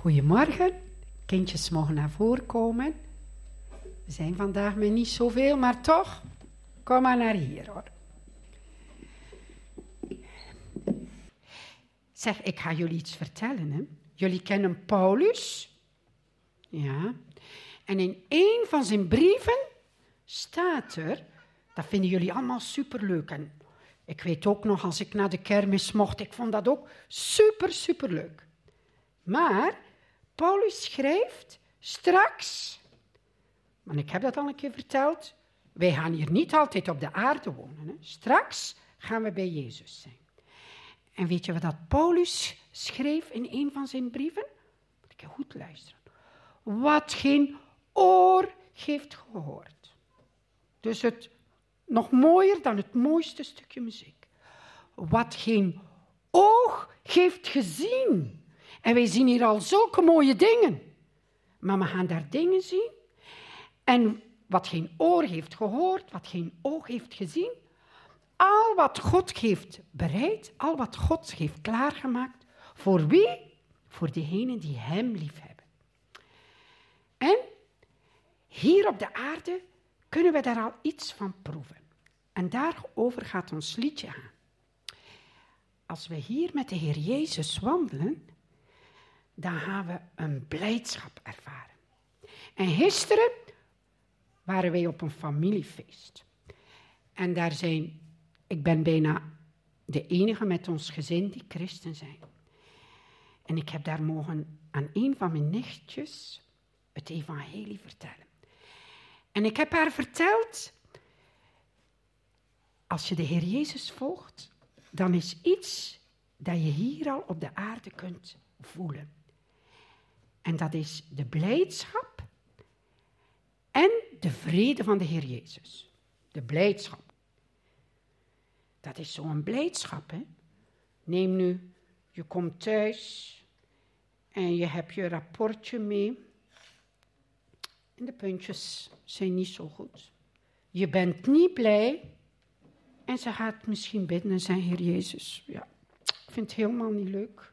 Goedemorgen. Kindjes mogen naar voren komen. We zijn vandaag met niet zoveel, maar toch, kom maar naar hier hoor. Zeg, ik ga jullie iets vertellen. Hè? Jullie kennen Paulus. Ja. En in een van zijn brieven staat er, dat vinden jullie allemaal superleuk. En ik weet ook nog, als ik naar de kermis mocht, ik vond dat ook super, super leuk. Maar Paulus schrijft straks, want ik heb dat al een keer verteld, wij gaan hier niet altijd op de aarde wonen. Hè. Straks gaan we bij Jezus zijn. En weet je wat dat Paulus schreef in een van zijn brieven? Moet ik goed luisteren. Wat geen oor heeft gehoord. Dus het nog mooier dan het mooiste stukje muziek. Wat geen oog heeft gezien. En wij zien hier al zulke mooie dingen. Maar we gaan daar dingen zien. En wat geen oor heeft gehoord, wat geen oog heeft gezien. Al wat God heeft bereid, al wat God heeft klaargemaakt. Voor wie? Voor diegenen die Hem liefhebben. En hier op de aarde kunnen we daar al iets van proeven. En daarover gaat ons liedje aan. Als we hier met de Heer Jezus wandelen, dan gaan we een blijdschap ervaren. En gisteren waren wij op een familiefeest. En daar zijn, ik ben bijna de enige met ons gezin die christen zijn. En ik heb daar mogen aan een van mijn nichtjes het evangelie vertellen. En ik heb haar verteld, als je de Heer Jezus volgt, dan is iets dat je hier al op de aarde kunt voelen. En dat is de blijdschap en de vrede van de Heer Jezus. De blijdschap. Dat is zo'n blijdschap, hè? Neem nu, je komt thuis en je hebt je rapportje mee. En de puntjes zijn niet zo goed. Je bent niet blij. En ze gaat misschien bidden en zeggen, Heer Jezus, ja, ik vind het helemaal niet leuk.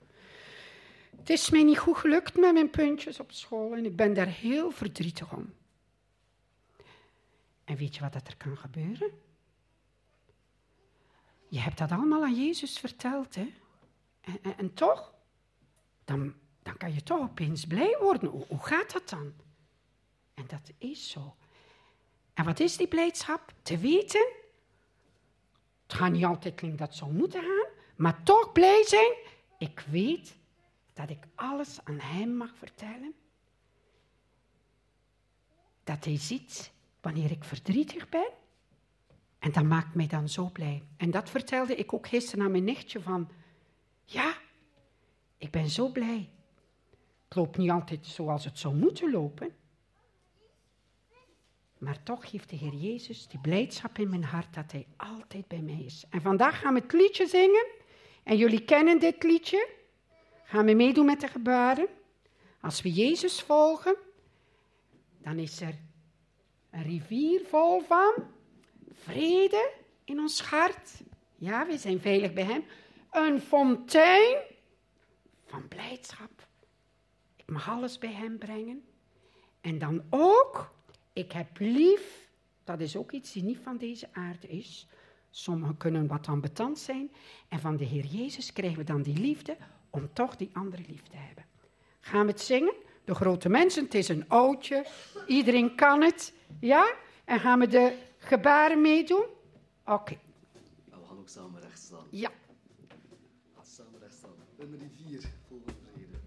Het is mij niet goed gelukt met mijn puntjes op school en ik ben daar heel verdrietig om. En weet je wat dat er kan gebeuren? Je hebt dat allemaal aan Jezus verteld, hè? En, en, toch, dan, dan kan je toch opeens blij worden. Hoe, gaat dat dan? En dat is zo. En wat is die blijdschap? Te weten, het gaat niet altijd klinken dat zo moeten gaan, maar toch blij zijn. Ik weet dat ik alles aan Hem mag vertellen. Dat Hij ziet wanneer ik verdrietig ben. En dat maakt mij dan zo blij. En dat vertelde ik ook gisteren aan mijn nichtje van, ja, ik ben zo blij. Het loopt niet altijd zoals het zou moeten lopen. Maar toch geeft de Heer Jezus die blijdschap in mijn hart dat Hij altijd bij mij is. En vandaag gaan we het liedje zingen. En jullie kennen dit liedje. Gaan we meedoen met de gebaren. Als we Jezus volgen, dan is er een rivier vol van vrede in ons hart. Ja, we zijn veilig bij Hem. Een fontein van blijdschap. Ik mag alles bij Hem brengen. En dan ook, ik heb lief. Dat is ook iets die niet van deze aarde is. Sommigen kunnen wat ambetant zijn. En van de Heer Jezus krijgen we dan die liefde om toch die andere lief te hebben. Gaan we het zingen? De grote mensen, het is een oudje. Iedereen kan het. Ja? En gaan we de gebaren meedoen? Oké. Okay. Ja, we gaan ook samen recht staan. Ja. Gaan samen recht staan. Een rivier vol vrede.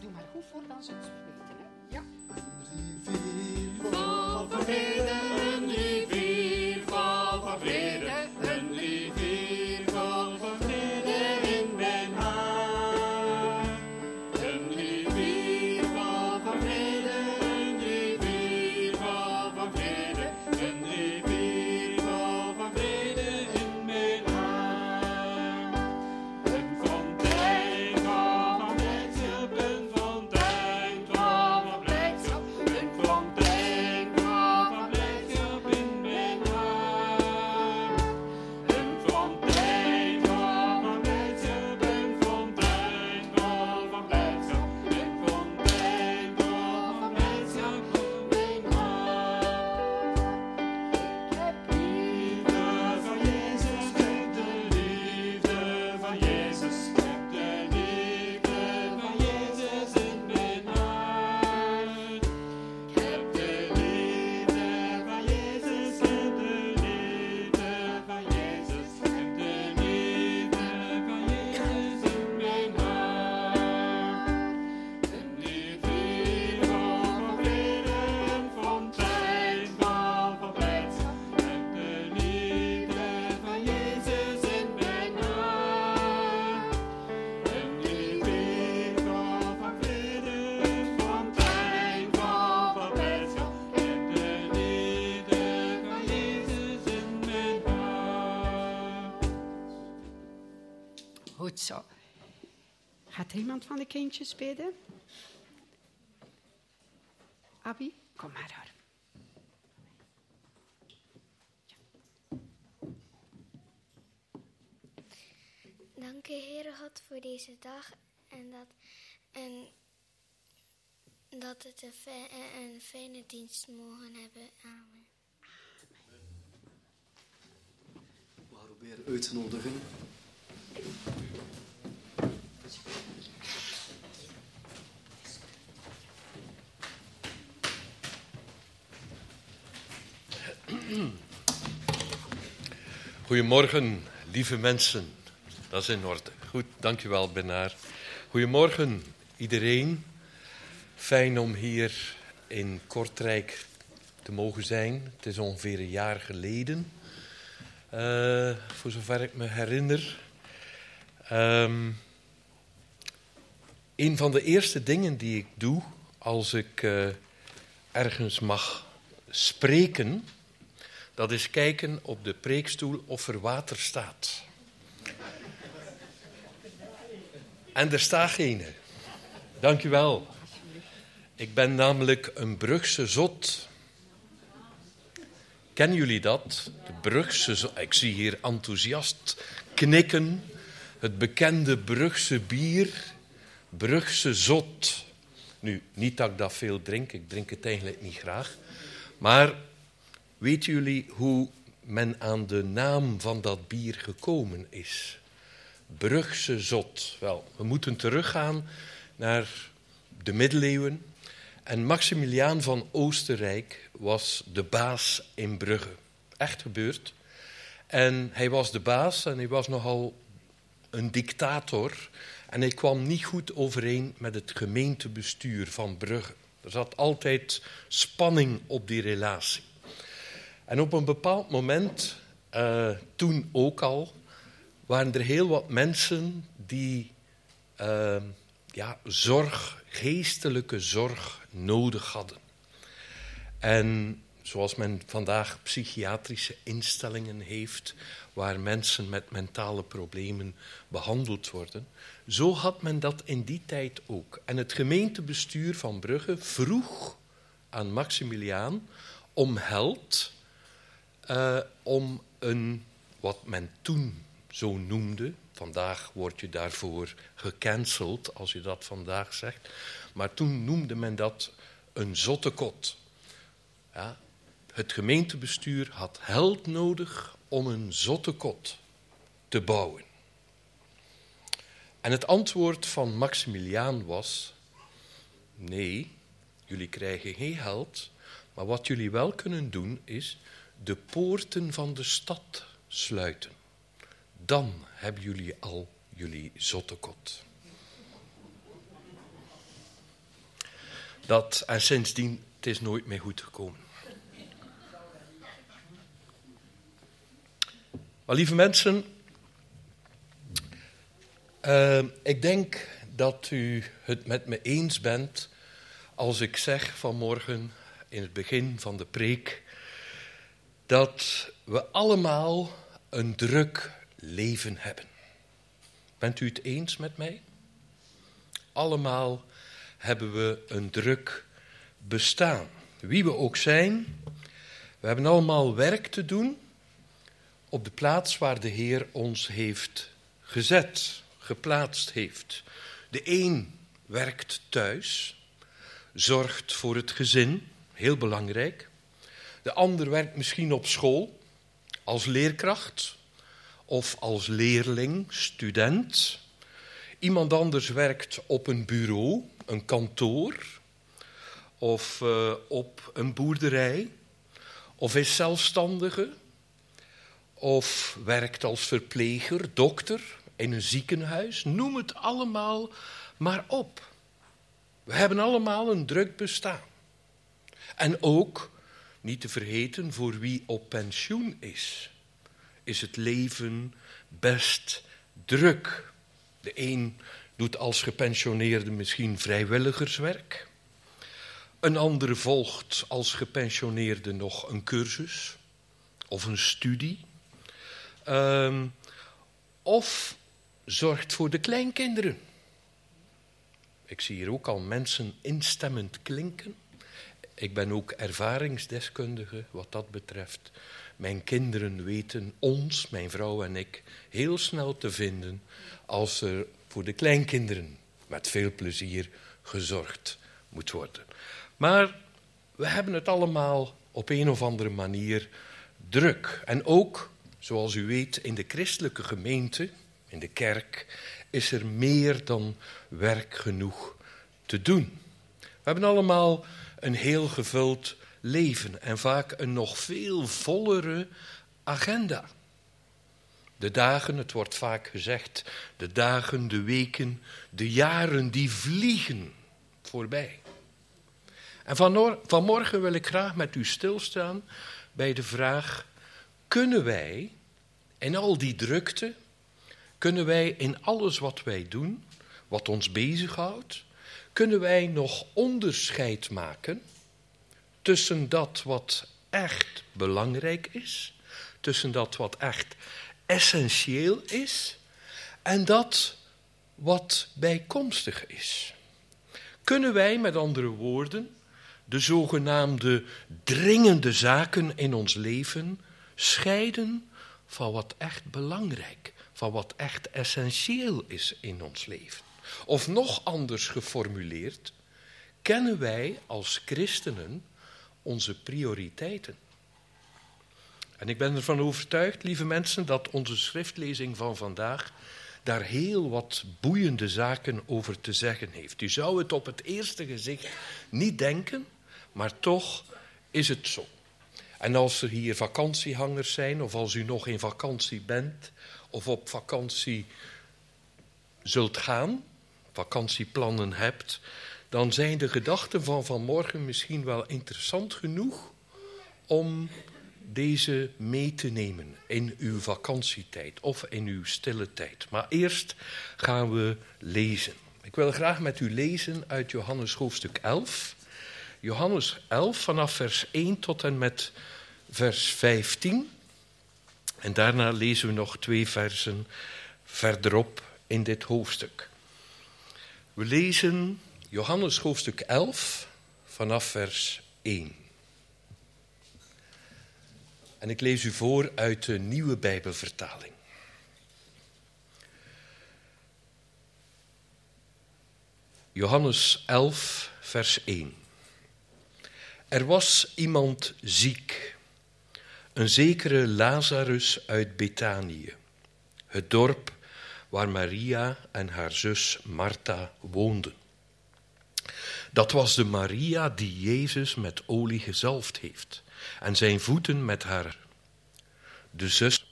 Doe maar goed voor dan ze het weten. Hè? Ja. Een rivier Vol van vrede, een rivier vol vrede, kindjes bidden? Abby, kom maar hoor. Dank u, Heere God, voor deze dag en dat, en dat het een, fe- een fijne dienst mogen hebben. Amen. We gaan proberen uit te nodigen. Goedemorgen, lieve mensen. Dat is in orde. Goed, dankjewel, Bernard. Goedemorgen, iedereen. Fijn om hier in Kortrijk te mogen zijn. Het is ongeveer een jaar geleden, eh, voor zover ik me herinner. Ehm, een van de eerste dingen die ik doe als ik eh, ergens mag spreken, dat is kijken op de preekstoel of er water staat. En er staat geen. Dank u wel. Ik ben namelijk een Brugse zot. Kennen jullie dat? De Brugse zot. Ik zie hier enthousiast knikken. Het bekende Brugse bier. Brugse zot. Nu, niet dat ik dat veel drink. Ik drink het eigenlijk niet graag. Maar Weten jullie hoe men aan de naam van dat bier gekomen is? Brugse zot. Wel, we moeten teruggaan naar de middeleeuwen. En Maximiliaan van Oostenrijk was de baas in Brugge. Echt gebeurd. En hij was de baas en hij was nogal een dictator. En hij kwam niet goed overeen met het gemeentebestuur van Brugge. Er zat altijd spanning op die relatie. En op een bepaald moment, uh, toen ook al, waren er heel wat mensen die uh, ja, zorg, geestelijke zorg nodig hadden. En zoals men vandaag psychiatrische instellingen heeft, waar mensen met mentale problemen behandeld worden, zo had men dat in die tijd ook. En het gemeentebestuur van Brugge vroeg aan Maximiliaan om held uh, om een, wat men toen zo noemde, vandaag word je daarvoor gecanceld als je dat vandaag zegt, maar toen noemde men dat een zottekot. Ja, het gemeentebestuur had held nodig om een zottekot te bouwen. En het antwoord van Maximiliaan was: nee, jullie krijgen geen held, maar wat jullie wel kunnen doen is de poorten van de stad sluiten. Dan hebben jullie al jullie zottekot. Dat, en sindsdien, het is nooit meer goed gekomen. Maar lieve mensen, uh, ik denk dat u het met me eens bent als ik zeg vanmorgen in het begin van de preek dat we allemaal een druk leven hebben. Bent u het eens met mij? Allemaal hebben we een druk bestaan. Wie we ook zijn, we hebben allemaal werk te doen op de plaats waar de Heer ons heeft gezet, geplaatst heeft. De een werkt thuis, zorgt voor het gezin, heel belangrijk. De ander werkt misschien op school als leerkracht of als leerling, student. Iemand anders werkt op een bureau, een kantoor of uh, op een boerderij of is zelfstandige of werkt als verpleger, dokter in een ziekenhuis. Noem het allemaal maar op. We hebben allemaal een druk bestaan. En ook niet te vergeten, voor wie op pensioen is, is het leven best druk. De een doet als gepensioneerde misschien vrijwilligerswerk. Een andere volgt als gepensioneerde nog een cursus of een studie. Um, of zorgt voor de kleinkinderen. Ik zie hier ook al mensen instemmend klinken. Ik ben ook ervaringsdeskundige wat dat betreft. Mijn kinderen weten ons, mijn vrouw en ik, heel snel te vinden als er voor de kleinkinderen met veel plezier gezorgd moet worden. Maar we hebben het allemaal op een of andere manier druk. En ook, zoals u weet, in de christelijke gemeente, in de kerk, is er meer dan werk genoeg te doen. We hebben allemaal een heel gevuld leven en vaak een nog veel vollere agenda. De dagen, het wordt vaak gezegd, de dagen, de weken, de jaren die vliegen voorbij. En vanmorgen wil ik graag met u stilstaan bij de vraag: kunnen wij in al die drukte, kunnen wij in alles wat wij doen, wat ons bezighoudt, kunnen wij nog onderscheid maken tussen dat wat echt belangrijk is, tussen dat wat echt essentieel is en dat wat bijkomstig is. Kunnen wij met andere woorden de zogenaamde dringende zaken in ons leven scheiden van wat echt belangrijk, van wat echt essentieel is in ons leven? Of nog anders geformuleerd, kennen wij als christenen onze prioriteiten? En ik ben ervan overtuigd, lieve mensen, dat onze schriftlezing van vandaag daar heel wat boeiende zaken over te zeggen heeft. U zou het op het eerste gezicht niet denken, maar toch is het zo. En als er hier vakantiehangers zijn, of als u nog in vakantie bent, of op vakantie zult gaan, vakantieplannen hebt, dan zijn de gedachten van vanmorgen misschien wel interessant genoeg om deze mee te nemen in uw vakantietijd of in uw stille tijd. Maar eerst gaan we lezen. Ik wil graag met u lezen uit Johannes hoofdstuk 11. Johannes 11 vanaf vers 1 tot en met vers 15. En daarna lezen we nog twee versen verderop in dit hoofdstuk. We lezen Johannes hoofdstuk 11 vanaf vers 1. En ik lees u voor uit de nieuwe Bijbelvertaling. Johannes 11, vers 1. Er was iemand ziek, een zekere Lazarus uit Betanië, het dorp waar Maria en haar zus Martha woonden. Dat was de Maria die Jezus met olie gezalfd heeft en zijn voeten met haar. De zus,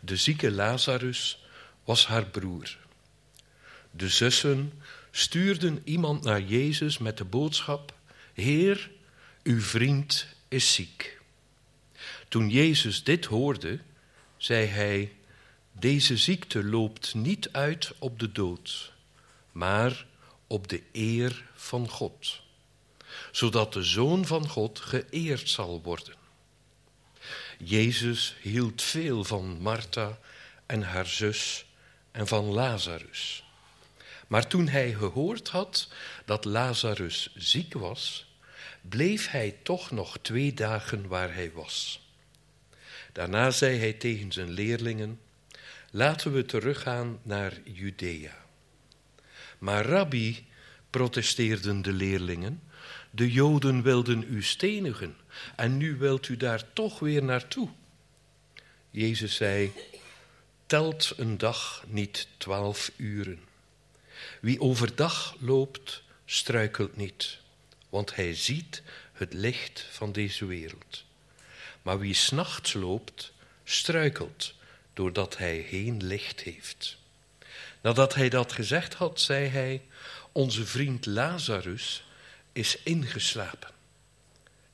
de zieke Lazarus, was haar broer. De zussen stuurden iemand naar Jezus met de boodschap: Heer, uw vriend is ziek. Toen Jezus dit hoorde, zei hij: Deze ziekte loopt niet uit op de dood, maar op de eer van God zodat de Zoon van God geëerd zal worden. Jezus hield veel van Martha en haar zus en van Lazarus. Maar toen hij gehoord had dat Lazarus ziek was, bleef hij toch nog twee dagen waar hij was. Daarna zei hij tegen zijn leerlingen: Laten we teruggaan naar Judea. Maar rabbi, protesteerden de leerlingen, de Joden wilden u stenigen en nu wilt u daar toch weer naartoe. Jezus zei, telt een dag niet twaalf uren. Wie overdag loopt, struikelt niet, want hij ziet het licht van deze wereld. Maar wie s'nachts loopt, struikelt, doordat hij geen licht heeft. Nadat hij dat gezegd had, zei hij, onze vriend Lazarus is ingeslapen.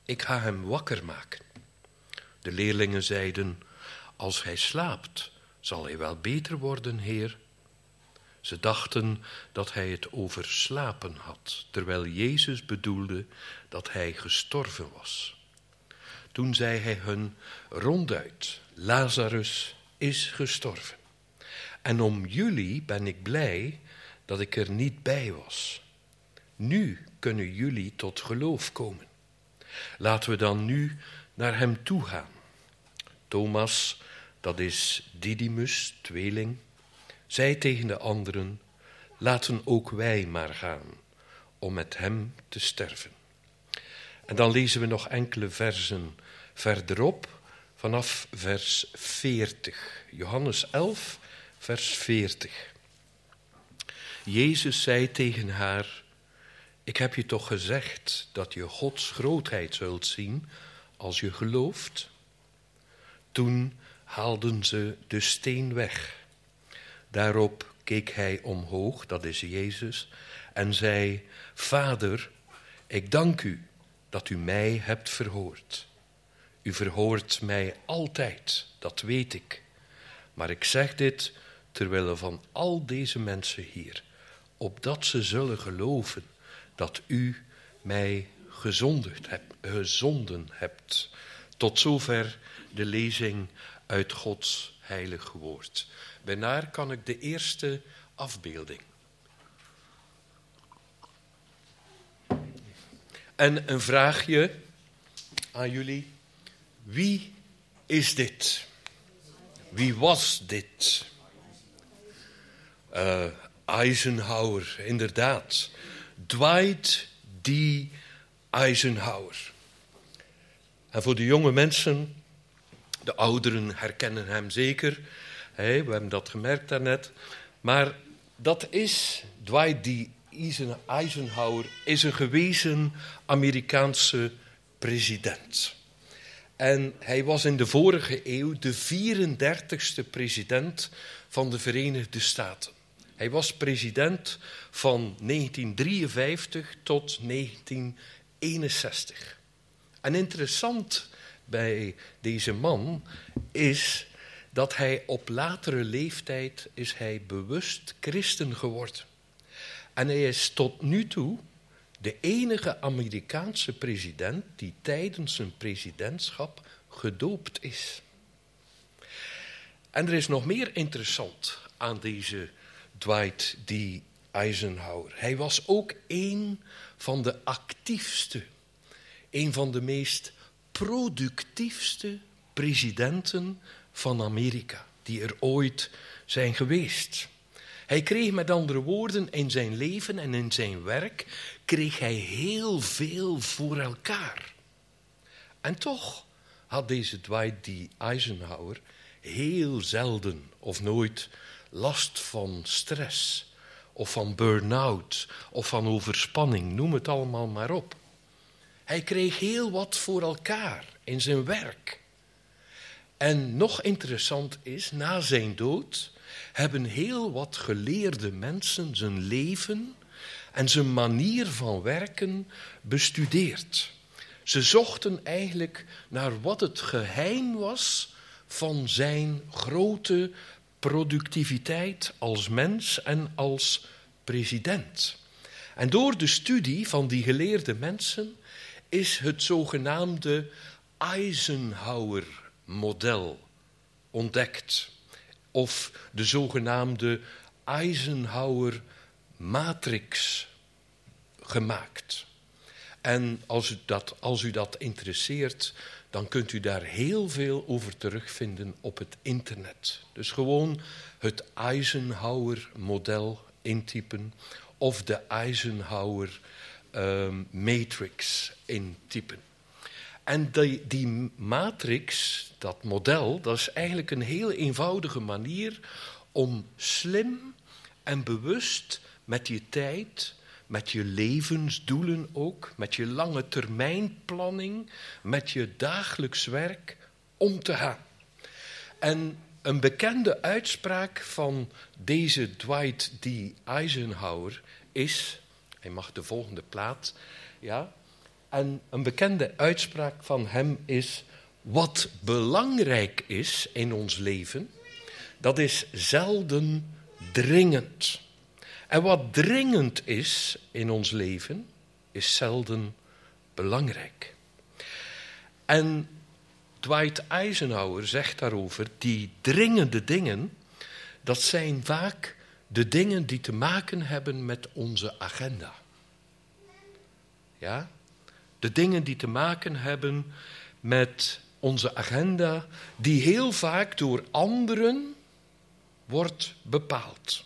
Ik ga hem wakker maken. De leerlingen zeiden: Als hij slaapt, zal hij wel beter worden, Heer. Ze dachten dat hij het over slapen had, terwijl Jezus bedoelde dat hij gestorven was. Toen zei hij hun ronduit: Lazarus is gestorven. En om jullie ben ik blij dat ik er niet bij was. Nu kunnen jullie tot geloof komen. Laten we dan nu naar hem toe gaan. Thomas, dat is Didymus, tweeling, zei tegen de anderen: Laten ook wij maar gaan om met hem te sterven. En dan lezen we nog enkele versen verderop, vanaf vers 40. Johannes 11, vers 40. Jezus zei tegen haar: Ik heb je toch gezegd dat je Gods grootheid zult zien als je gelooft? Toen haalden ze de steen weg. Daarop keek hij omhoog, dat is Jezus, en zei: Vader, ik dank u dat u mij hebt verhoord. U verhoort mij altijd, dat weet ik. Maar ik zeg dit terwille van al deze mensen hier, opdat ze zullen geloven dat u mij gezondigd hebt, gezonden hebt. Tot zover de lezing uit Gods heilig woord. Benaar kan ik de eerste afbeelding. En een vraagje aan jullie. Wie is dit? Wie was dit? Uh, Eisenhower, inderdaad. Dwight D. Eisenhower. En voor de jonge mensen, de ouderen herkennen hem zeker. We hebben dat gemerkt daarnet. Maar dat is Dwight D. Eisenhower, is een gewezen Amerikaanse president. En hij was in de vorige eeuw de 34ste president van de Verenigde Staten. Hij was president van 1953 tot 1961. En interessant bij deze man is dat hij op latere leeftijd is hij bewust christen geworden. En hij is tot nu toe de enige Amerikaanse president die tijdens zijn presidentschap gedoopt is. En er is nog meer interessant aan deze Dwight D. Eisenhower. Hij was ook een van de actiefste, een van de meest productiefste presidenten van Amerika die er ooit zijn geweest. Hij kreeg met andere woorden in zijn leven en in zijn werk kreeg hij heel veel voor elkaar. En toch had deze Dwight D. Eisenhower heel zelden of nooit last van stress of van burn-out of van overspanning, noem het allemaal maar op. Hij kreeg heel wat voor elkaar in zijn werk. En nog interessant is, na zijn dood hebben heel wat geleerde mensen zijn leven en zijn manier van werken bestudeerd. Ze zochten eigenlijk naar wat het geheim was van zijn grote productiviteit als mens en als president. En door de studie van die geleerde mensen is het zogenaamde Eisenhower-model ontdekt. Of de zogenaamde Eisenhower-matrix gemaakt. En als u, dat, als u dat interesseert, dan kunt u daar heel veel over terugvinden op het internet. Dus gewoon het Eisenhower-model intypen of de Eisenhower um, matrix intypen. En die, die matrix, dat model, dat is eigenlijk een heel eenvoudige manier om slim en bewust met je tijd, met je levensdoelen ook, met je lange termijnplanning, met je dagelijks werk om te gaan. En een bekende uitspraak van deze Dwight D. Eisenhower is, hij mag de volgende plaat, ja, en een bekende uitspraak van hem is, wat belangrijk is in ons leven, dat is zelden dringend. En wat dringend is in ons leven, is zelden belangrijk. En Dwight Eisenhower zegt daarover, die dringende dingen, dat zijn vaak de dingen die te maken hebben met onze agenda. Ja? De dingen die te maken hebben met onze agenda, die heel vaak door anderen wordt bepaald.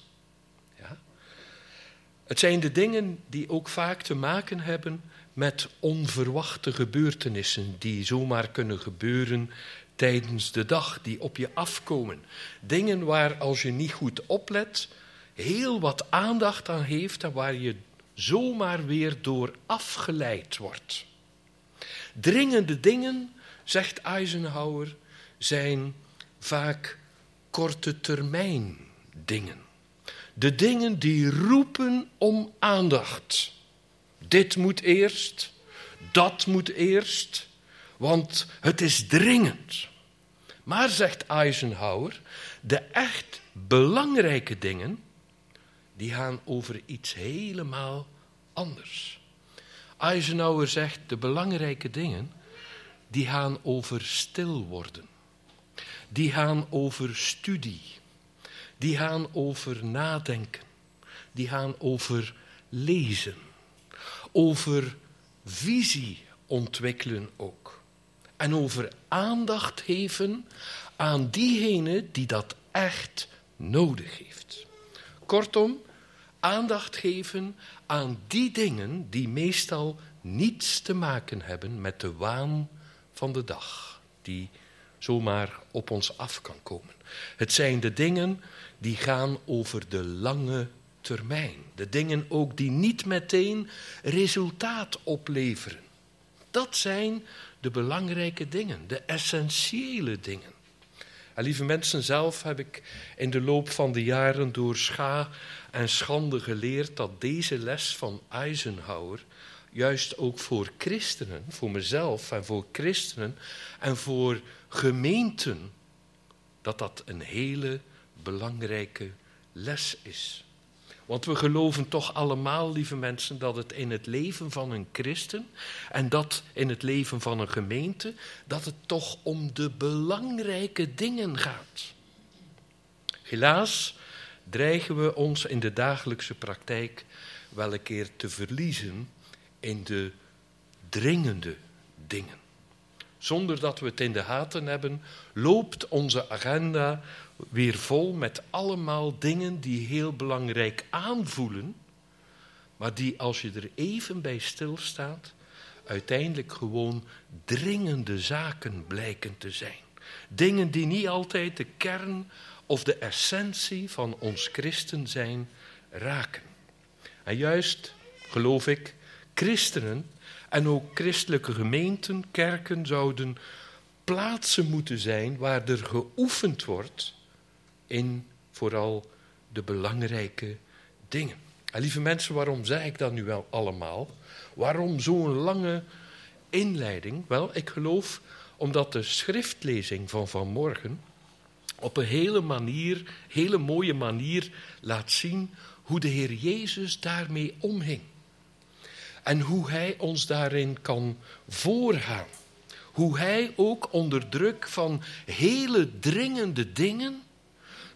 Het zijn de dingen die ook vaak te maken hebben met onverwachte gebeurtenissen die zomaar kunnen gebeuren tijdens de dag, die op je afkomen. Dingen waar als je niet goed oplet, heel wat aandacht aan heeft en waar je zomaar weer door afgeleid wordt. Dringende dingen, zegt Eisenhower, zijn vaak korte termijn dingen. De dingen die roepen om aandacht. Dit moet eerst, dat moet eerst, want het is dringend. Maar, zegt Eisenhower, de echt belangrijke dingen, die gaan over iets helemaal anders. Eisenhower zegt, de belangrijke dingen, die gaan over stil worden. Die gaan over studie. Die gaan over nadenken. Die gaan over lezen. Over visie ontwikkelen ook. En over aandacht geven aan diegene die dat echt nodig heeft. Kortom, aandacht geven aan die dingen die meestal niets te maken hebben met de waan van de dag, die zomaar op ons af kan komen. Het zijn de dingen die gaan over de lange termijn. De dingen ook die niet meteen resultaat opleveren. Dat zijn de belangrijke dingen, de essentiële dingen. En lieve mensen, zelf heb ik in de loop van de jaren door scha en schande geleerd dat deze les van Eisenhower juist ook voor christenen, voor mezelf en voor christenen en voor gemeenten, dat dat een hele belangrijke les is. Want we geloven toch allemaal, lieve mensen, dat het in het leven van een christen en dat in het leven van een gemeente, dat het toch om de belangrijke dingen gaat. Helaas dreigen we ons in de dagelijkse praktijk wel een keer te verliezen in de dringende dingen. Zonder dat we het in de gaten hebben, loopt onze agenda weer vol met allemaal dingen die heel belangrijk aanvoelen, maar die als je er even bij stilstaat, uiteindelijk gewoon dringende zaken blijken te zijn. Dingen die niet altijd de kern of de essentie van ons christen zijn raken. En juist, geloof ik, christenen en ook christelijke gemeenten, kerken zouden plaatsen moeten zijn waar er geoefend wordt in vooral de belangrijke dingen. En lieve mensen, waarom zeg ik dat nu wel allemaal? Waarom zo'n lange inleiding? Wel, ik geloof omdat de schriftlezing van vanmorgen op een hele manier, hele mooie manier laat zien hoe de Heer Jezus daarmee omging. En hoe Hij ons daarin kan voorgaan. Hoe Hij ook onder druk van hele dringende dingen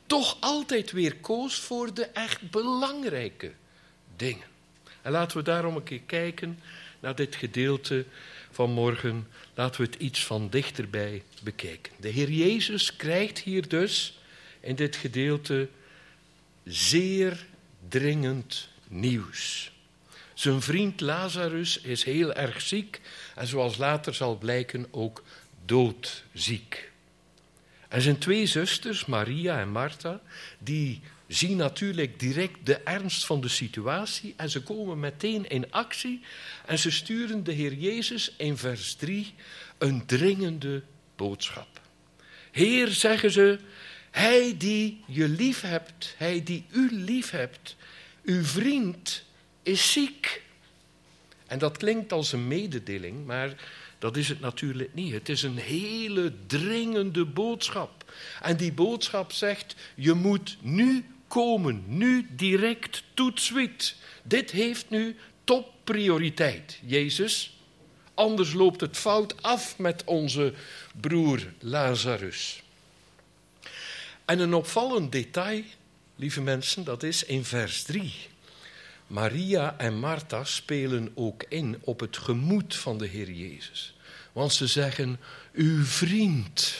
toch altijd weer koos voor de echt belangrijke dingen. En laten we daarom een keer kijken naar dit gedeelte van morgen. Laten we het iets van dichterbij bekijken. De Heer Jezus krijgt hier dus in dit gedeelte zeer dringend nieuws. Zijn vriend Lazarus is heel erg ziek en zoals later zal blijken ook doodziek. En zijn twee zusters, Maria en Martha, die zien natuurlijk direct de ernst van de situatie en ze komen meteen in actie en ze sturen de Heer Jezus in vers 3 een dringende boodschap. Heer, zeggen ze, hij die je lief hebt, hij die u lief hebt, uw vriend is ziek. En dat klinkt als een mededeling, maar dat is het natuurlijk niet. Het is een hele dringende boodschap. En die boodschap zegt: je moet nu komen, nu direct, toetswiet. Dit heeft nu topprioriteit, Jezus. Anders loopt het fout af met onze broer Lazarus. En een opvallend detail, lieve mensen, dat is in vers 3. Maria en Martha spelen ook in op het gemoed van de Heer Jezus. Want ze zeggen, uw vriend,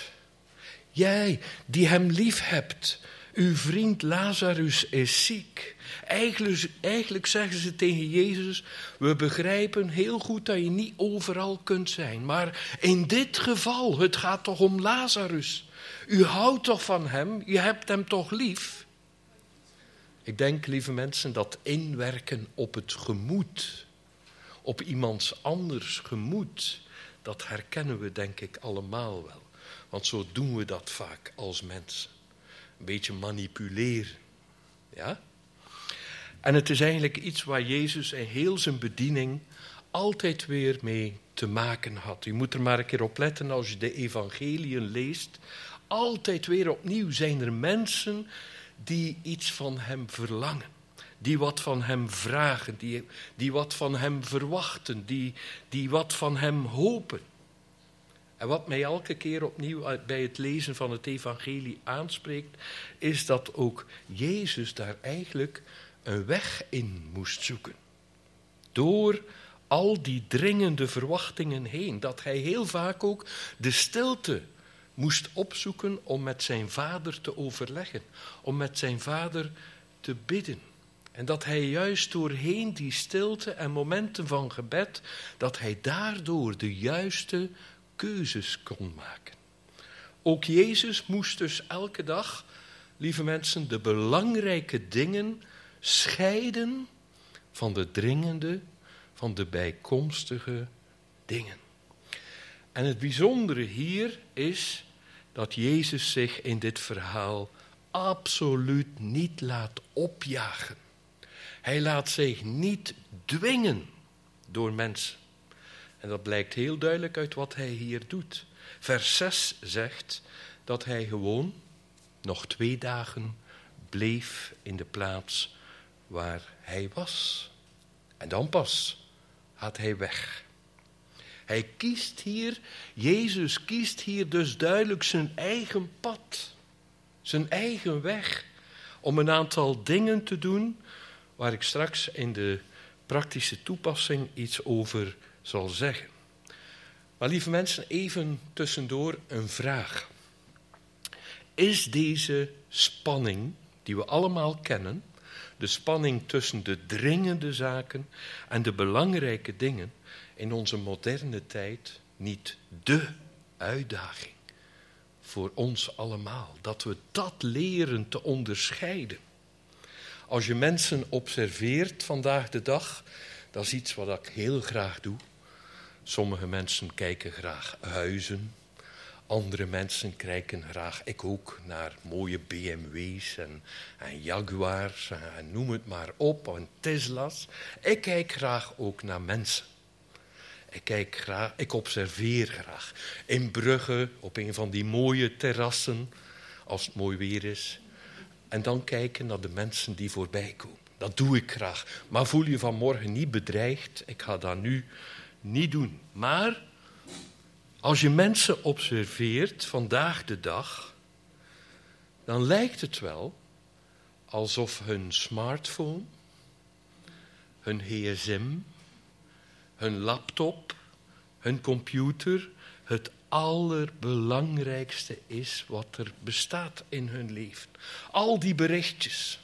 jij die hem lief hebt, uw vriend Lazarus is ziek. Eigenlijk, eigenlijk zeggen ze tegen Jezus, we begrijpen heel goed dat je niet overal kunt zijn. Maar in dit geval, het gaat toch om Lazarus. U houdt toch van hem, je hebt hem toch lief. Ik denk, lieve mensen, dat inwerken op het gemoed, op iemands anders gemoed, dat herkennen we denk ik allemaal wel. Want zo doen we dat vaak als mensen. Een beetje manipuleren. Ja? En het is eigenlijk iets waar Jezus in heel zijn bediening altijd weer mee te maken had. U moet er maar een keer op letten als je de evangeliën leest. Altijd weer opnieuw zijn er mensen die iets van hem verlangen. Die wat van hem vragen, die, die wat van hem verwachten, die, die wat van hem hopen. En wat mij elke keer opnieuw bij het lezen van het evangelie aanspreekt, is dat ook Jezus daar eigenlijk een weg in moest zoeken. Door al die dringende verwachtingen heen, dat hij heel vaak ook de stilte moest opzoeken om met zijn vader te overleggen, om met zijn vader te bidden. En dat hij juist doorheen die stilte en momenten van gebed, dat hij daardoor de juiste keuzes kon maken. Ook Jezus moest dus elke dag, lieve mensen, de belangrijke dingen scheiden van de dringende, van de bijkomstige dingen. En het bijzondere hier is dat Jezus zich in dit verhaal absoluut niet laat opjagen. Hij laat zich niet dwingen door mensen. En dat blijkt heel duidelijk uit wat hij hier doet. Vers 6 zegt dat hij gewoon nog twee dagen bleef in de plaats waar hij was. En dan pas gaat hij weg. Hij kiest hier, Jezus kiest hier dus duidelijk zijn eigen pad, zijn eigen weg, om een aantal dingen te doen waar ik straks in de praktische toepassing iets over zal zeggen. Maar lieve mensen, even tussendoor een vraag. Is deze spanning, die we allemaal kennen, de spanning tussen de dringende zaken en de belangrijke dingen, in onze moderne tijd niet de uitdaging voor ons allemaal. Dat we dat leren te onderscheiden. Als je mensen observeert vandaag de dag, dat is iets wat ik heel graag doe. Sommige mensen kijken graag huizen. Andere mensen kijken graag, ik ook, naar mooie BMW's en, en Jaguars en noem het maar op, en Tesla's. Ik kijk graag ook naar mensen. Ik kijk graag, ik observeer graag. In Brugge, op een van die mooie terrassen, als het mooi weer is. En dan kijken naar de mensen die voorbij komen. Dat doe ik graag. Maar voel je vanmorgen niet bedreigd? Ik ga dat nu niet doen. Maar als je mensen observeert vandaag de dag, dan lijkt het wel alsof hun smartphone, hun gsm, hun laptop, hun computer het allerbelangrijkste is wat er bestaat in hun leven. Al die berichtjes,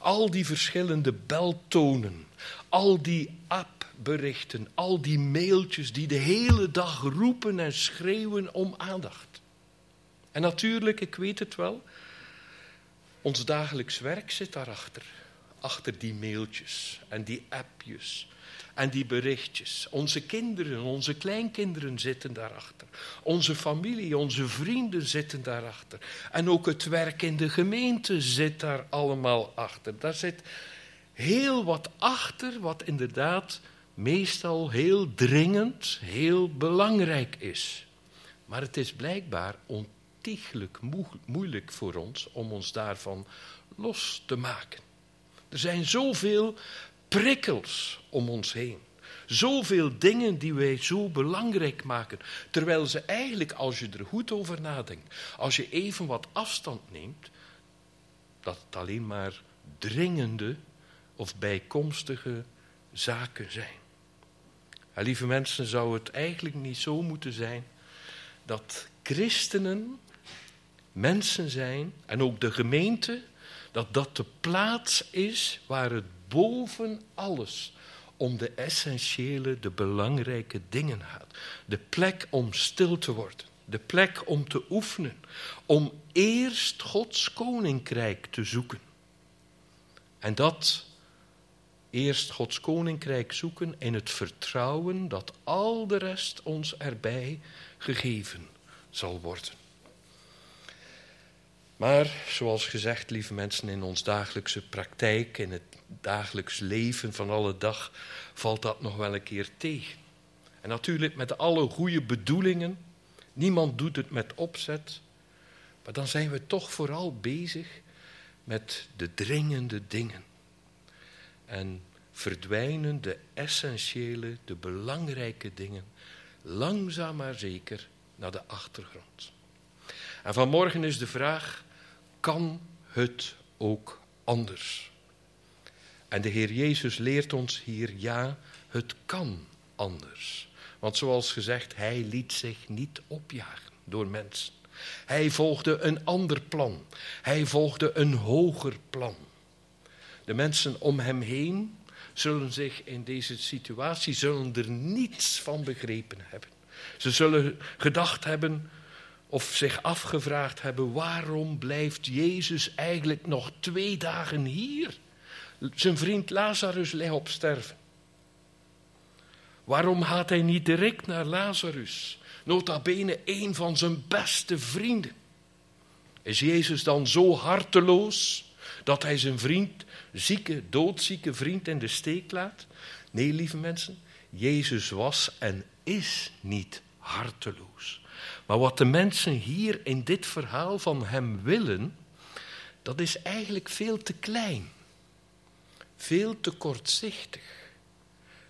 al die verschillende beltonen, al die appberichten, al die mailtjes die de hele dag roepen en schreeuwen om aandacht. En natuurlijk, ik weet het wel, ons dagelijks werk zit daarachter. Achter die mailtjes en die appjes en die berichtjes. Onze kinderen, onze kleinkinderen zitten daarachter. Onze familie, onze vrienden zitten daarachter. En ook het werk in de gemeente zit daar allemaal achter. Daar zit heel wat achter, wat inderdaad meestal heel dringend, heel belangrijk is. Maar het is blijkbaar ontiegelijk moeilijk voor ons om ons daarvan los te maken. Er zijn zoveel prikkels om ons heen. Zoveel dingen die wij zo belangrijk maken. Terwijl ze eigenlijk, als je er goed over nadenkt, als je even wat afstand neemt, dat het alleen maar dringende of bijkomstige zaken zijn. En lieve mensen, zou het eigenlijk niet zo moeten zijn dat christenen mensen zijn en ook de gemeente, dat dat de plaats is waar het boven alles om de essentiële, de belangrijke dingen gaat. De plek om stil te worden, de plek om te oefenen, om eerst Gods koninkrijk te zoeken. En dat eerst Gods koninkrijk zoeken in het vertrouwen dat al de rest ons erbij gegeven zal worden. Maar zoals gezegd, lieve mensen, in ons dagelijkse praktijk, in het dagelijks leven van alle dag, valt dat nog wel een keer tegen. En natuurlijk met alle goede bedoelingen, niemand doet het met opzet, maar dan zijn we toch vooral bezig met de dringende dingen. En verdwijnen de essentiële, de belangrijke dingen langzaam maar zeker naar de achtergrond. En vanmorgen is de vraag: kan het ook anders? En de Heer Jezus leert ons hier: ja, het kan anders. Want zoals gezegd, hij liet zich niet opjagen door mensen. Hij volgde een ander plan. Hij volgde een hoger plan. De mensen om hem heen zullen zich in deze situatie zullen er niets van begrepen hebben. Ze zullen gedacht hebben of zich afgevraagd hebben: waarom blijft Jezus eigenlijk nog twee dagen hier? Zijn vriend Lazarus ligt op sterven. Waarom gaat hij niet direct naar Lazarus? Nota bene een van zijn beste vrienden. Is Jezus dan zo harteloos dat hij zijn vriend, zieke, doodzieke vriend in de steek laat? Nee, lieve mensen, Jezus was en is niet harteloos. Maar wat de mensen hier in dit verhaal van hem willen, dat is eigenlijk veel te klein. Veel te kortzichtig.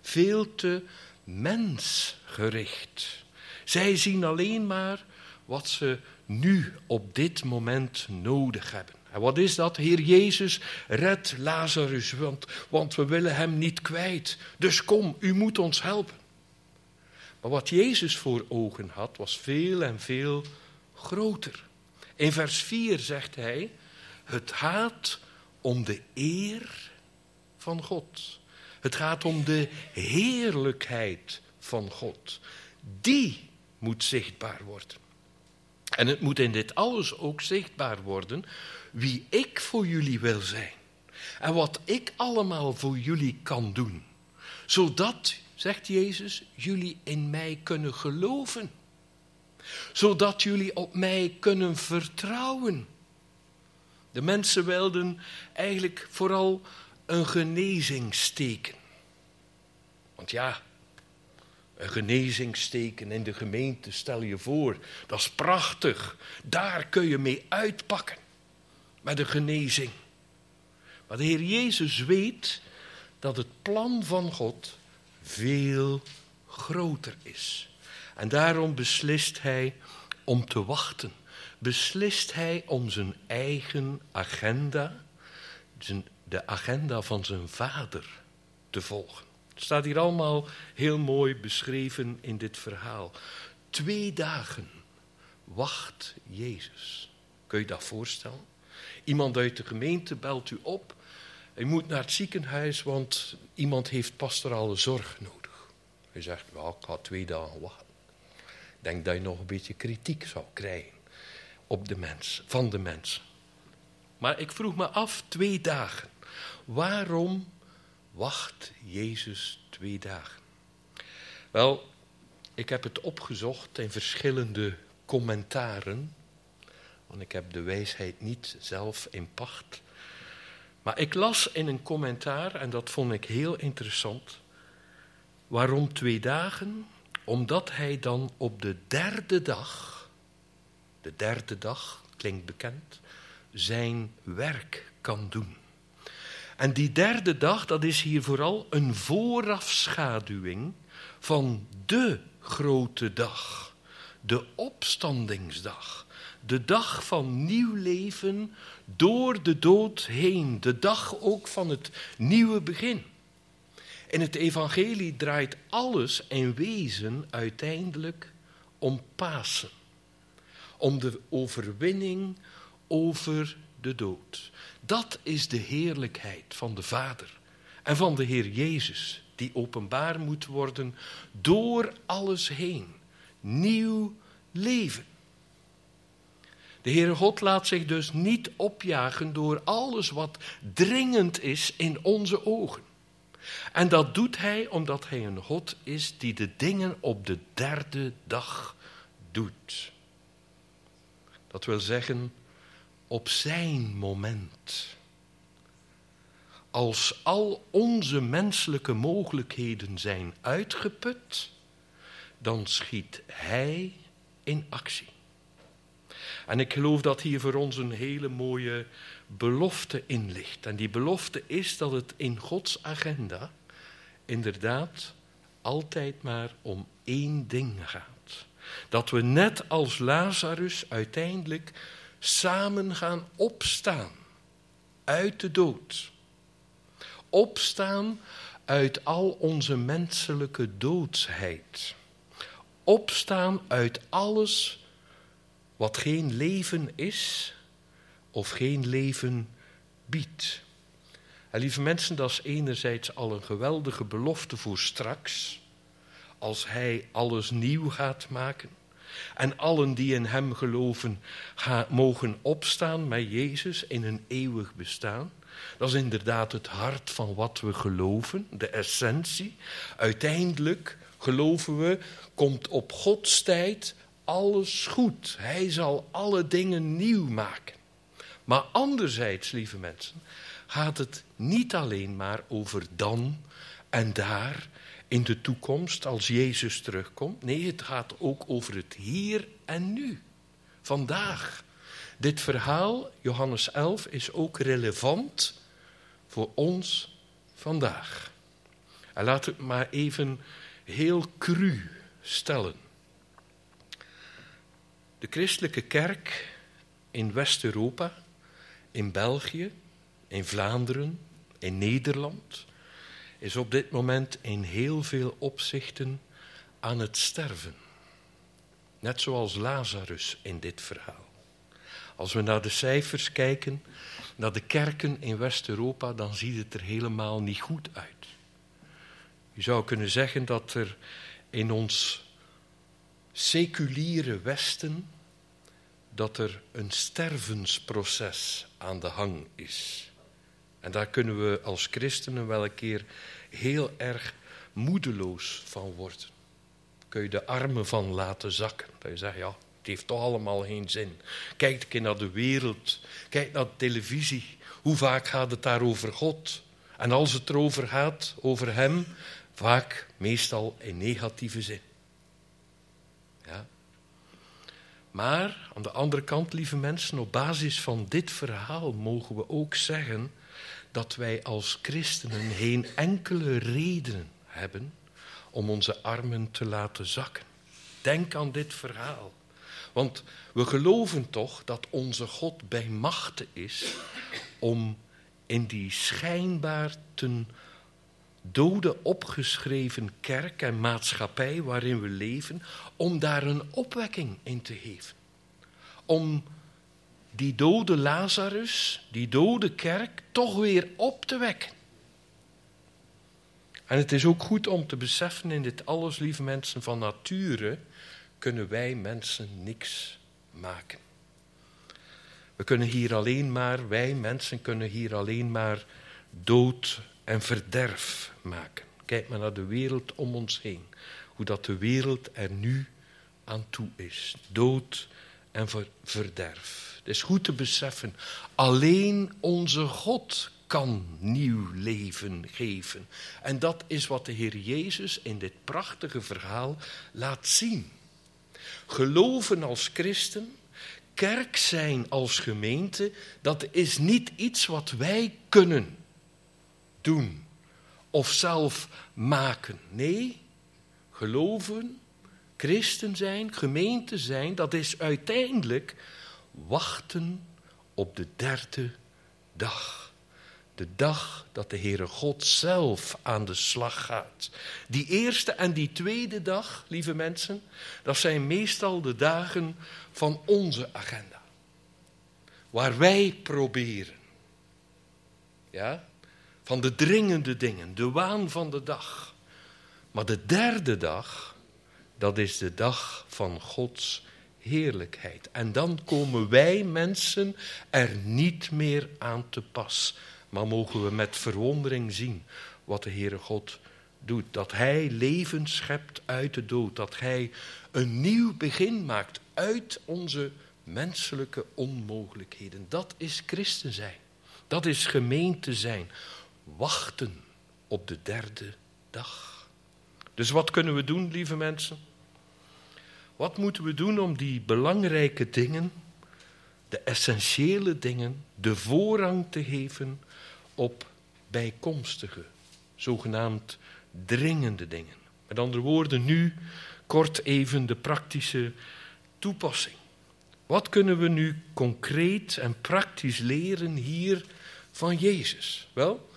Veel te mensgericht. Zij zien alleen maar wat ze nu op dit moment nodig hebben. En wat is dat? Heer Jezus, red Lazarus, want, want we willen hem niet kwijt. Dus kom, u moet ons helpen. Maar wat Jezus voor ogen had, was veel en veel groter. In vers 4 zegt hij: Het gaat om de eer van God. Het gaat om de heerlijkheid van God. Die moet zichtbaar worden. En het moet in dit alles ook zichtbaar worden wie ik voor jullie wil zijn. En wat ik allemaal voor jullie kan doen. Zodat, zegt Jezus, jullie in mij kunnen geloven. Zodat jullie op mij kunnen vertrouwen. De mensen wilden eigenlijk vooral een genezingsteken. Want ja, een genezingsteken in de gemeente, stel je voor, dat is prachtig. Daar kun je mee uitpakken met de genezing. Maar de Heer Jezus weet dat het plan van God veel groter is. En daarom beslist hij om te wachten. Beslist hij om zijn eigen agenda, de agenda van zijn vader, te volgen. Het staat hier allemaal heel mooi beschreven in dit verhaal. Twee dagen wacht Jezus. Kun je dat voorstellen? Iemand uit de gemeente belt u op. U moet naar het ziekenhuis, want iemand heeft pastorale zorg nodig. Hij zegt, well, ik ga twee dagen wachten. Ik denk dat je nog een beetje kritiek zou krijgen op de mens, van de mensen. Maar ik vroeg me af, twee dagen. Waarom wacht Jezus twee dagen? Wel, ik heb het opgezocht in verschillende commentaren. Want ik heb de wijsheid niet zelf in pacht. Maar ik las in een commentaar, en dat vond ik heel interessant. Waarom twee dagen? Omdat hij dan op de derde dag, de derde dag, klinkt bekend, zijn werk kan doen. En die derde dag, dat is hier vooral een voorafschaduwing van de grote dag, de opstandingsdag de dag van nieuw leven door de dood heen. De dag ook van het nieuwe begin. In het evangelie draait alles in wezen uiteindelijk om Pasen. Om de overwinning over de dood. Dat is de heerlijkheid van de Vader en van de Heer Jezus, die openbaar moet worden door alles heen. Nieuw leven. De Heere God laat zich dus niet opjagen door alles wat dringend is in onze ogen. En dat doet hij omdat hij een God is die de dingen op de derde dag doet. Dat wil zeggen, op zijn moment. Als al onze menselijke mogelijkheden zijn uitgeput, dan schiet hij in actie. En ik geloof dat hier voor ons een hele mooie belofte in ligt. En die belofte is dat het in Gods agenda inderdaad altijd maar om één ding gaat. Dat we net als Lazarus uiteindelijk samen gaan opstaan uit de dood. Opstaan uit al onze menselijke doodsheid. Opstaan uit alles wat geen leven is of geen leven biedt. En lieve mensen, dat is enerzijds al een geweldige belofte voor straks, als Hij alles nieuw gaat maken. En allen die in Hem geloven, mogen opstaan met Jezus in een eeuwig bestaan. Dat is inderdaad het hart van wat we geloven, de essentie. Uiteindelijk geloven we, komt op Gods tijd alles goed. Hij zal alle dingen nieuw maken. Maar anderzijds, lieve mensen, gaat het niet alleen maar over dan en daar in de toekomst als Jezus terugkomt. Nee, het gaat ook over het hier en nu. Vandaag. Dit verhaal, Johannes 11, is ook relevant voor ons vandaag. En laat het maar even heel cru stellen. De christelijke kerk in West-Europa, in België, in Vlaanderen, in Nederland, is op dit moment in heel veel opzichten aan het sterven. Net zoals Lazarus in dit verhaal. Als we naar de cijfers kijken, naar de kerken in West-Europa, dan ziet het er helemaal niet goed uit. Je zou kunnen zeggen dat er in ons seculiere Westen dat er een stervensproces aan de hang is. En daar kunnen we als christenen wel een keer heel erg moedeloos van worden. Kun je de armen van laten zakken. Dat je zegt, ja, het heeft toch allemaal geen zin. Kijk een keer naar de wereld. Kijk naar de televisie. Hoe vaak gaat het daar over God? En als het erover gaat, over Hem, vaak meestal in negatieve zin. Ja. Maar aan de andere kant, lieve mensen, op basis van dit verhaal mogen we ook zeggen dat wij als christenen geen enkele reden hebben om onze armen te laten zakken. Denk aan dit verhaal. Want we geloven toch dat onze God bij machten is om in die schijnbaar ten dode opgeschreven kerk en maatschappij waarin we leven, om daar een opwekking in te geven. Om die dode Lazarus, die dode kerk, toch weer op te wekken. En het is ook goed om te beseffen in dit alles, lieve mensen, van nature kunnen wij mensen niks maken. We kunnen hier alleen maar, wij mensen kunnen hier alleen maar dood en verderf maken. Kijk maar naar de wereld om ons heen. Hoe dat de wereld er nu aan toe is. Dood en verderf. Het is goed te beseffen, alleen onze God kan nieuw leven geven. En dat is wat de Heer Jezus in dit prachtige verhaal laat zien. Geloven als christen, kerk zijn als gemeente, dat is niet iets wat wij kunnen doen of zelf maken. Nee, geloven, christen zijn, gemeente zijn, dat is uiteindelijk wachten op de derde dag. De dag dat de Heere God zelf aan de slag gaat. Die eerste en die tweede dag, lieve mensen, dat zijn meestal de dagen van onze agenda. Waar wij proberen. Ja? Van de dringende dingen, de waan van de dag. Maar de derde dag, dat is de dag van Gods heerlijkheid. En dan komen wij mensen er niet meer aan te pas. Maar mogen we met verwondering zien wat de Heere God doet. Dat Hij leven schept uit de dood. Dat Hij een nieuw begin maakt uit onze menselijke onmogelijkheden. Dat is christen zijn. Dat is gemeente zijn. Wachten op de derde dag. Dus wat kunnen we doen, lieve mensen? Wat moeten we doen om die belangrijke dingen, de essentiële dingen, de voorrang te geven op bijkomstige, zogenaamd dringende dingen? Met andere woorden, nu kort even de praktische toepassing. Wat kunnen we nu concreet en praktisch leren hier van Jezus? Wel,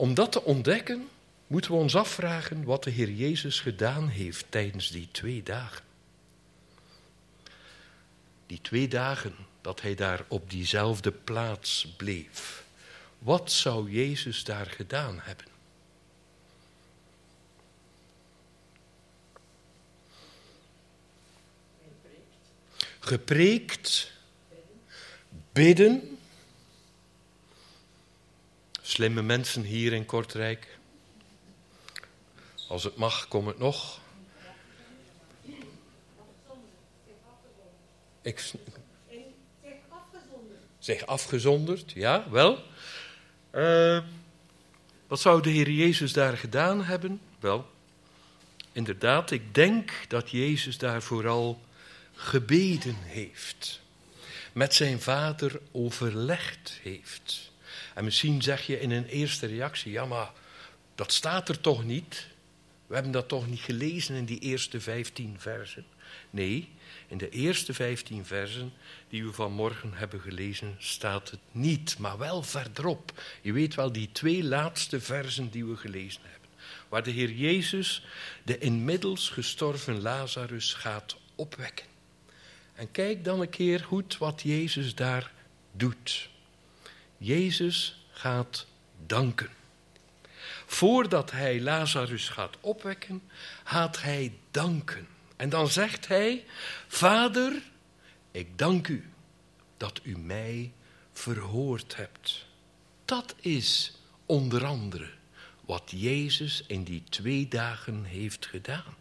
om dat te ontdekken, moeten we ons afvragen wat de Heer Jezus gedaan heeft tijdens die twee dagen. Die twee dagen dat hij daar op diezelfde plaats bleef. Wat zou Jezus daar gedaan hebben? Gepreekt, bidden. Slimme mensen hier in Kortrijk. Als het mag, kom het nog. Ik, zich afgezonderd, ja, wel. Uh, wat zou de Heer Jezus daar gedaan hebben? Wel, inderdaad, ik denk dat Jezus daar vooral gebeden heeft. Met zijn vader overlegd heeft. En misschien zeg je in een eerste reactie: ja, maar dat staat er toch niet? We hebben dat toch niet gelezen in die eerste vijftien versen? Nee, in de eerste vijftien versen die we vanmorgen hebben gelezen, staat het niet, maar wel verderop. Je weet wel, die twee laatste versen die we gelezen hebben. Waar de Heer Jezus de inmiddels gestorven Lazarus gaat opwekken. En kijk dan een keer goed wat Jezus daar doet. Jezus gaat danken. Voordat hij Lazarus gaat opwekken, gaat hij danken. En dan zegt hij: Vader, ik dank u dat u mij verhoord hebt. Dat is onder andere wat Jezus in die twee dagen heeft gedaan.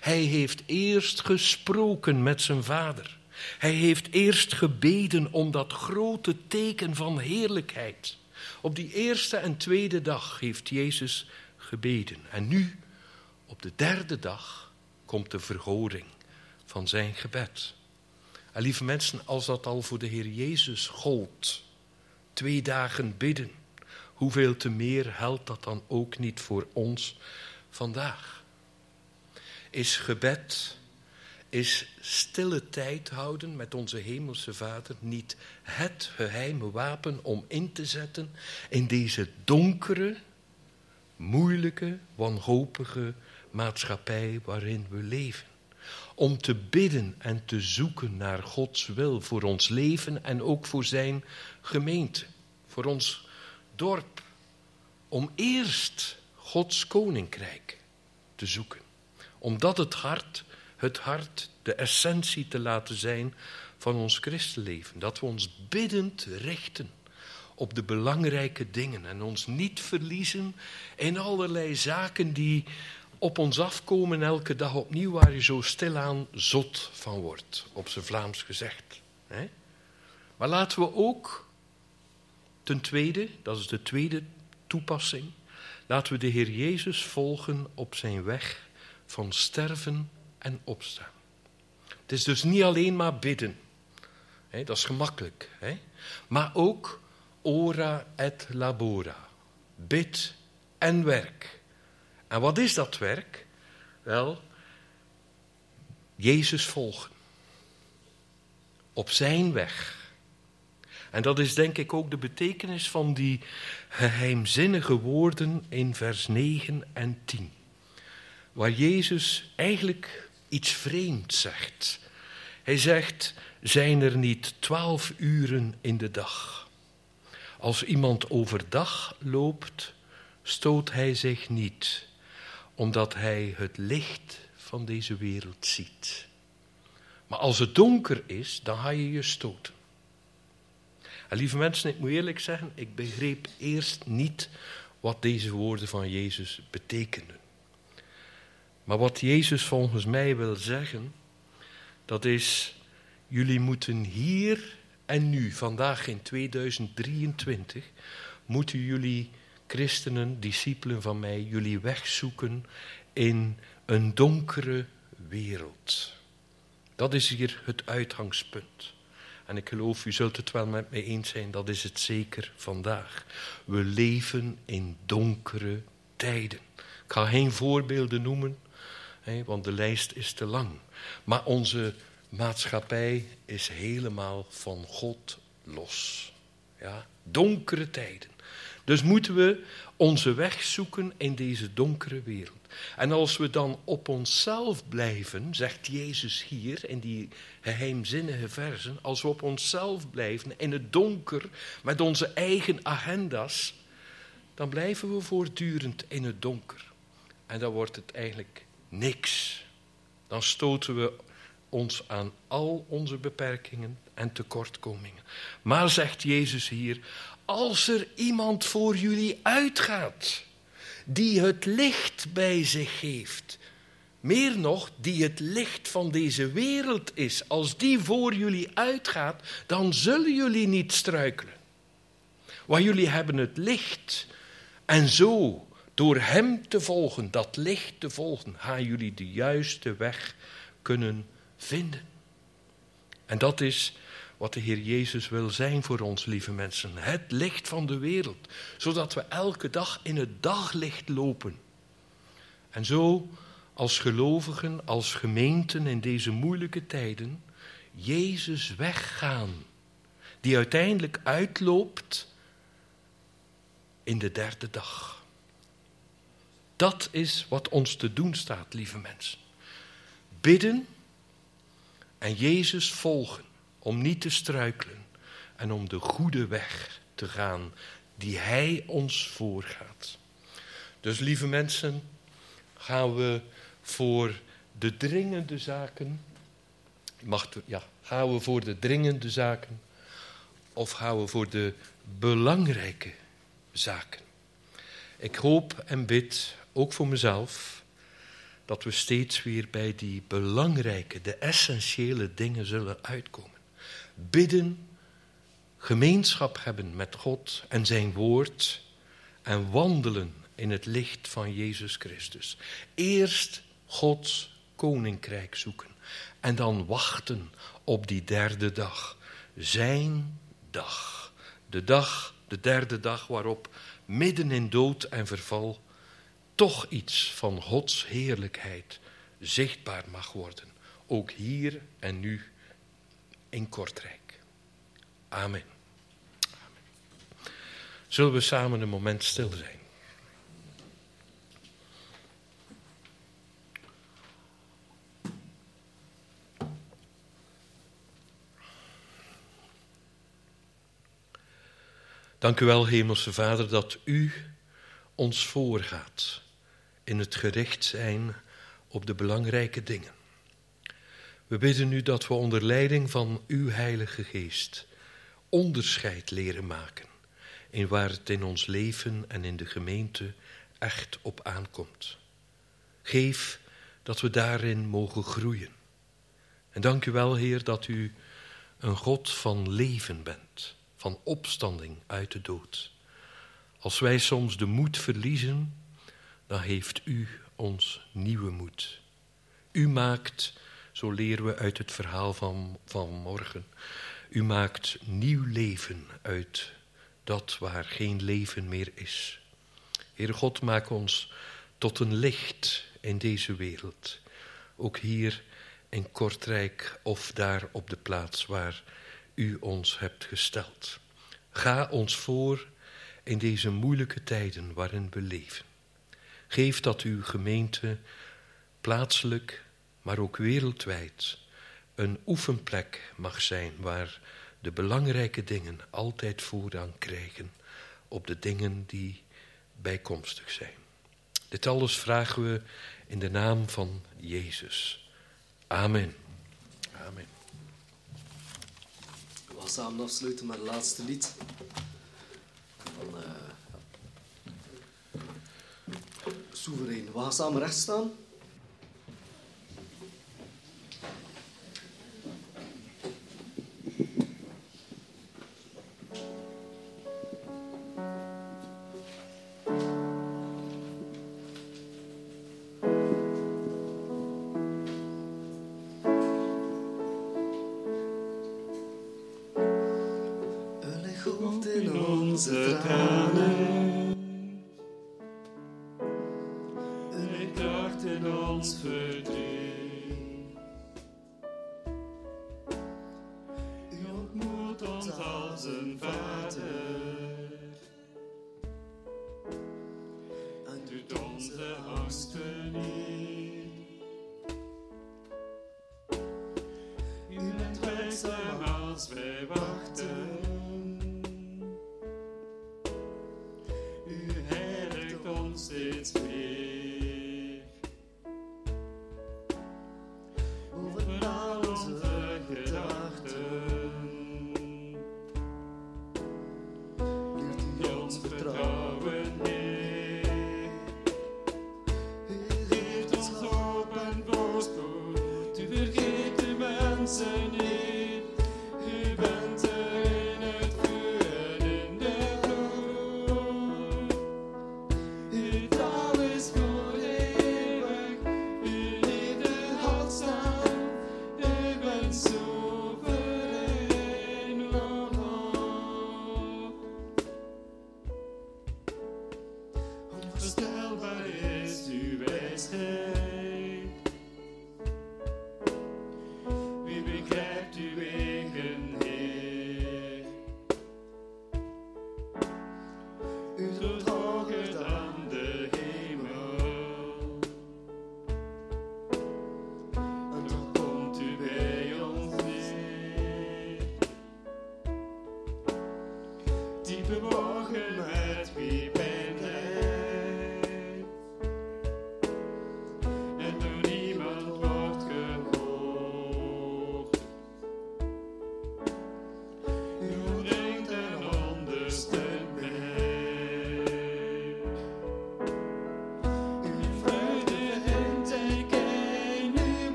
Hij heeft eerst gesproken met zijn vader. Hij heeft eerst gebeden om dat grote teken van heerlijkheid. Op die eerste en tweede dag heeft Jezus gebeden. En nu, op de derde dag, komt de verhoring van zijn gebed. En lieve mensen, als dat al voor de Heer Jezus gold, twee dagen bidden, hoeveel te meer geldt dat dan ook niet voor ons vandaag? Is gebed, is stille tijd houden met onze Hemelse Vader niet het geheime wapen om in te zetten in deze donkere, moeilijke, wanhopige maatschappij waarin we leven? om te bidden en te zoeken naar Gods wil voor ons leven en ook voor Zijn gemeente, voor ons dorp. Om eerst Gods koninkrijk te zoeken. Omdat het hart, het hart, de essentie te laten zijn van ons christenleven. Dat we ons biddend richten op de belangrijke dingen en ons niet verliezen in allerlei zaken die op ons afkomen elke dag opnieuw, waar je zo stilaan zot van wordt, op zijn Vlaams gezegd. Maar laten we ook, ten tweede, dat is de tweede toepassing, laten we de Heer Jezus volgen op zijn weg van sterven en opstaan. Het is dus niet alleen maar bidden, dat is gemakkelijk, maar ook ora et labora, bid en werk. En wat is dat werk? Wel, Jezus volgen. op zijn weg. En dat is denk ik ook de betekenis van die geheimzinnige woorden in vers 9 en 10. Waar Jezus eigenlijk iets vreemds zegt. Hij zegt, zijn er niet twaalf uren in de dag? Als iemand overdag loopt, stoot hij zich niet, omdat hij het licht van deze wereld ziet. Maar als het donker is, dan ga je je stoten. En lieve mensen, ik moet eerlijk zeggen, ik begreep eerst niet wat deze woorden van Jezus betekenden. Maar wat Jezus volgens mij wil zeggen, dat is, jullie moeten hier en nu, vandaag in 2023, moeten jullie christenen, discipelen van mij, jullie wegzoeken in een donkere wereld. Dat is hier het uitgangspunt. En ik geloof, u zult het wel met mij eens zijn, dat is het zeker vandaag. We leven in donkere tijden. Ik ga geen voorbeelden noemen, want de lijst is te lang. Maar onze maatschappij is helemaal van God los. Ja, donkere tijden. Dus moeten we onze weg zoeken in deze donkere wereld. En als we dan op onszelf blijven, zegt Jezus hier in die geheimzinnige versen, als we op onszelf blijven in het donker met onze eigen agenda's, dan blijven we voortdurend in het donker. En dan wordt het eigenlijk niks. Dan stoten we ons aan al onze beperkingen en tekortkomingen. Maar zegt Jezus hier, als er iemand voor jullie uitgaat, die het licht bij zich heeft, meer nog, die het licht van deze wereld is, als die voor jullie uitgaat, dan zullen jullie niet struikelen. Want jullie hebben het licht en zo, door hem te volgen, dat licht te volgen, gaan jullie de juiste weg kunnen vinden. En dat is wat de Heer Jezus wil zijn voor ons, lieve mensen. Het licht van de wereld, zodat we elke dag in het daglicht lopen. En zo als gelovigen, als gemeenten in deze moeilijke tijden, Jezus weggaan, die uiteindelijk uitloopt in de derde dag. Dat is wat ons te doen staat, lieve mensen. Bidden en Jezus volgen om niet te struikelen en om de goede weg te gaan die Hij ons voorgaat. Dus lieve mensen, gaan we voor de dringende zaken, ja, gaan we voor de dringende zaken of gaan we voor de belangrijke zaken? Ik hoop en bid, ook voor mezelf, dat we steeds weer bij die belangrijke, de essentiële dingen zullen uitkomen. Bidden, gemeenschap hebben met God en zijn woord en wandelen in het licht van Jezus Christus. Eerst Gods koninkrijk zoeken en dan wachten op die derde dag. Zijn dag. De dag, de derde dag waarop midden in dood en verval toch iets van Gods heerlijkheid zichtbaar mag worden. Ook hier en nu in Kortrijk. Amen. Amen. Zullen we samen een moment stil zijn? Dank u wel, Hemelse Vader, dat u ons voorgaat in het gericht zijn op de belangrijke dingen. We bidden u dat we onder leiding van uw Heilige Geest onderscheid leren maken in waar het in ons leven en in de gemeente echt op aankomt. Geef dat we daarin mogen groeien. En dank u wel, Heer, dat u een God van leven bent, van opstanding uit de dood. Als wij soms de moed verliezen, dan heeft u ons nieuwe moed. U maakt, zo leren we uit het verhaal van, van morgen, u maakt nieuw leven uit dat waar geen leven meer is. Heere God, maak ons tot een licht in deze wereld, ook hier in Kortrijk of daar op de plaats waar u ons hebt gesteld. Ga ons voor in deze moeilijke tijden waarin we leven. Geef dat uw gemeente plaatselijk, maar ook wereldwijd een oefenplek mag zijn waar de belangrijke dingen altijd voorrang krijgen op de dingen die bijkomstig zijn. Dit alles vragen we in de naam van Jezus. Amen. Amen. We gaan samen afsluiten met het laatste lied. Van, uh, Soeverein. We gaan samen recht staan.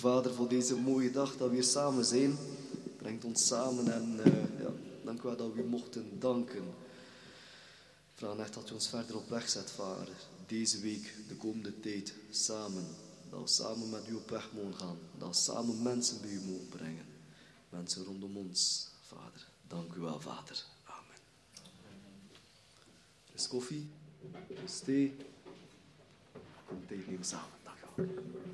Vader, voor deze mooie dag dat we hier samen zijn. Brengt ons samen en eh, ja, dank u wel dat we u mochten danken. Vraag echt dat u ons verder op weg zet, Vader. Deze week, de komende tijd, samen. Dat we samen met u op weg mogen gaan. Dat we samen mensen bij u mogen brengen. Mensen rondom ons, Vader. Dank u wel, Vader. Amen. Is koffie, er is thee. Kom nemen samen. Dank u wel.